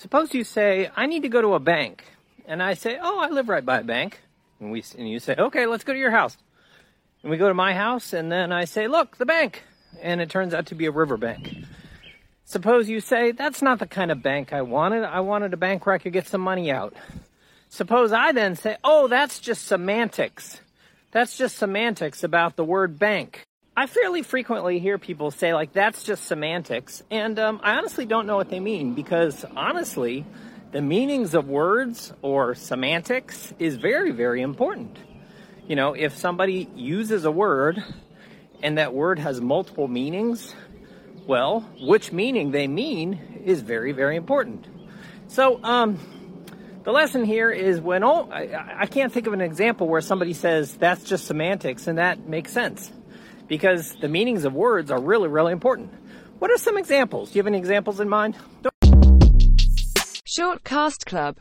Suppose you say, I need to go to a bank. And I say, Oh, I live right by a bank. And, we, and you say, Okay, let's go to your house. And we go to my house, and then I say, Look, the bank. And it turns out to be a river bank. Suppose you say, That's not the kind of bank I wanted. I wanted a bank where I could get some money out. Suppose I then say, Oh, that's just semantics. That's just semantics about the word bank. I fairly frequently hear people say, like, that's just semantics. And um, I honestly don't know what they mean because, honestly, the meanings of words or semantics is very, very important. You know, if somebody uses a word and that word has multiple meanings, well, which meaning they mean is very, very important. So, um, the lesson here is when oh, I, I can't think of an example where somebody says that's just semantics and that makes sense because the meanings of words are really, really important. What are some examples? Do you have any examples in mind? Short Cast Club